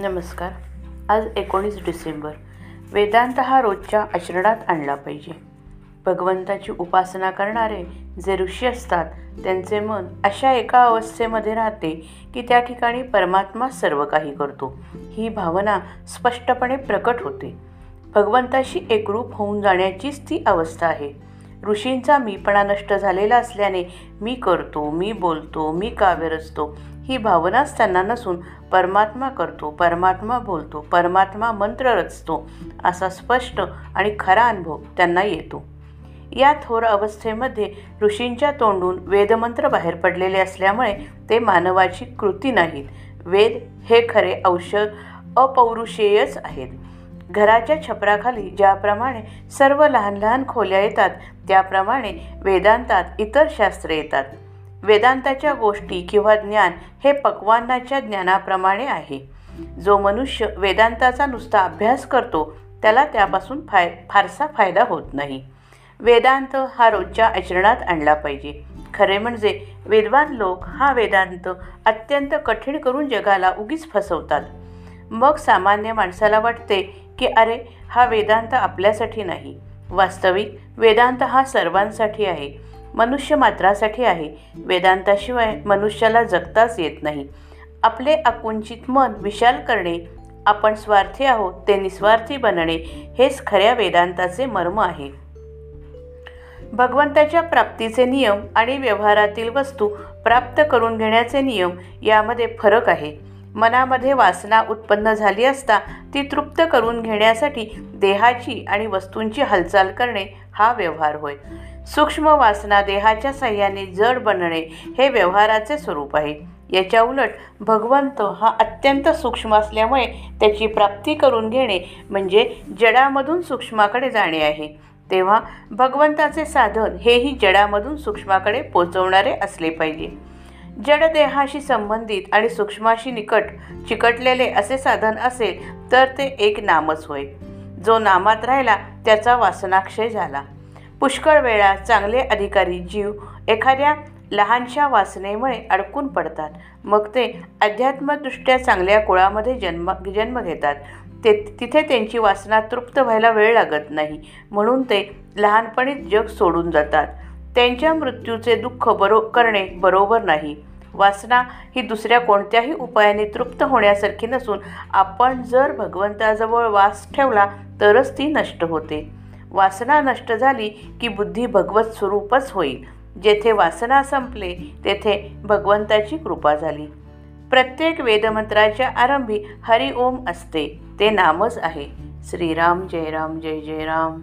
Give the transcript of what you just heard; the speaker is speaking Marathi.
नमस्कार. आज एकोणीस डिसेंबर. वेदांत हा रोजच्या आचरणात आणला पाहिजे. भगवंताची उपासना करणारे जे ऋषी असतात त्यांचे मन अशा एका अवस्थेमध्ये राहते की त्या ठिकाणी परमात्मा सर्व काही करतो. ही भावना स्पष्टपणे प्रकट होते. भगवंताशी एकरूप होऊन जाण्याचीच ती अवस्था आहे. ऋषींचा मीपणा नष्ट झालेला असल्याने मी करतो मी बोलतो मी काव्य रचतो ही भावनाच त्यांना नसून परमात्मा करतो परमात्मा बोलतो परमात्मा मंत्र रचतो असा स्पष्ट आणि खरा अनुभव त्यांना येतो. या थोर अवस्थेमध्ये ऋषींच्या तोंडून वेदमंत्र बाहेर पडलेले असल्यामुळे ते मानवाची कृती नाहीत. वेद हे खरे औषध अपौरुषेयच आहेत. घराच्या छपराखाली ज्याप्रमाणे सर्व लहान लहान खोल्या येतात त्याप्रमाणे वेदांतात इतर शास्त्रे येतात. वेदांताच्या गोष्टी किंवा ज्ञान हे पकवानाच्या ज्ञानाप्रमाणे आहे. जो मनुष्य वेदांताचा नुसता अभ्यास करतो त्याला त्यापासून फाय फारसा फायदा होत नाही. वेदांत हा रोजच्या आचरणात आणला पाहिजे. खरे म्हणजे विद्वान लोक हा वेदांत अत्यंत कठीण करून जगाला उगीच फसवतात. मग सामान्य माणसाला वाटते की अरे हा वेदांत आपल्यासाठी नाही. वास्तविक वेदांत हा सर्वांसाठी आहे. मनुष्य मात्रासाठी आहे. वेदांताशिवाय मनुष्याला जगताच येत नाही. आपले आकुंचित मन विशाल करणे आपण स्वार्थी आहोत ते निस्वार्थी बनणे हेच खऱ्या वेदांताचे मर्म आहे. भगवंताच्या प्राप्तीचे नियम आणि व्यवहारातील वस्तू प्राप्त करून घेण्याचे नियम यामध्ये फरक आहे. मनामध्ये वासना उत्पन्न झाली असता ती तृप्त करून घेण्यासाठी देहाची आणि वस्तूंची हालचाल करणे हा व्यवहार होय. सूक्ष्म वासना देहाच्या साह्याने जड बनणे हे व्यवहाराचे स्वरूप आहे. याच्या उलट भगवंत हा अत्यंत सूक्ष्म असल्यामुळे त्याची प्राप्ती करून घेणे म्हणजे जडामधून सूक्ष्माकडे जाणे आहे. तेव्हा भगवंताचे साधन हेही जडामधून सूक्ष्माकडे पोचवणारे असले पाहिजे. जडदेहाशी संबंधित आणि सूक्ष्माशी निकट चिकटलेले असे साधन असेल तर ते एक नामच होय. जो नामात राहिला त्याचा वासनाक्षय झाला. पुष्कळ वेळा चांगले अधिकारी जीव एखाद्या लहानशा वासनेमुळे अडकून पडतात. मग ते अध्यात्मदृष्ट्या चांगल्या कुळामध्ये जन्म जन्म घेतात. ते तिथे त्यांची वासना तृप्त व्हायला वेळ लागत नाही. म्हणून ते लहानपणीच जग सोडून जातात. त्यांच्या मृत्यूचे दुःख बरो करणे बरोबर नाही. वासना ही दुसऱ्या कोणत्याही उपायाने तृप्त होण्यासारखी नसून आपण जर भगवंताजवळ वास ठेवला तरच ती नष्ट होते. वासना नष्ट झाली की बुद्धी भगवत स्वरूपच होईल. जेथे वासना संपले तेथे भगवंताची कृपा झाली. प्रत्येक वेदमंत्राच्या आरंभी हरिओम असते ते नामच आहे. श्रीराम जय राम जय जय राम.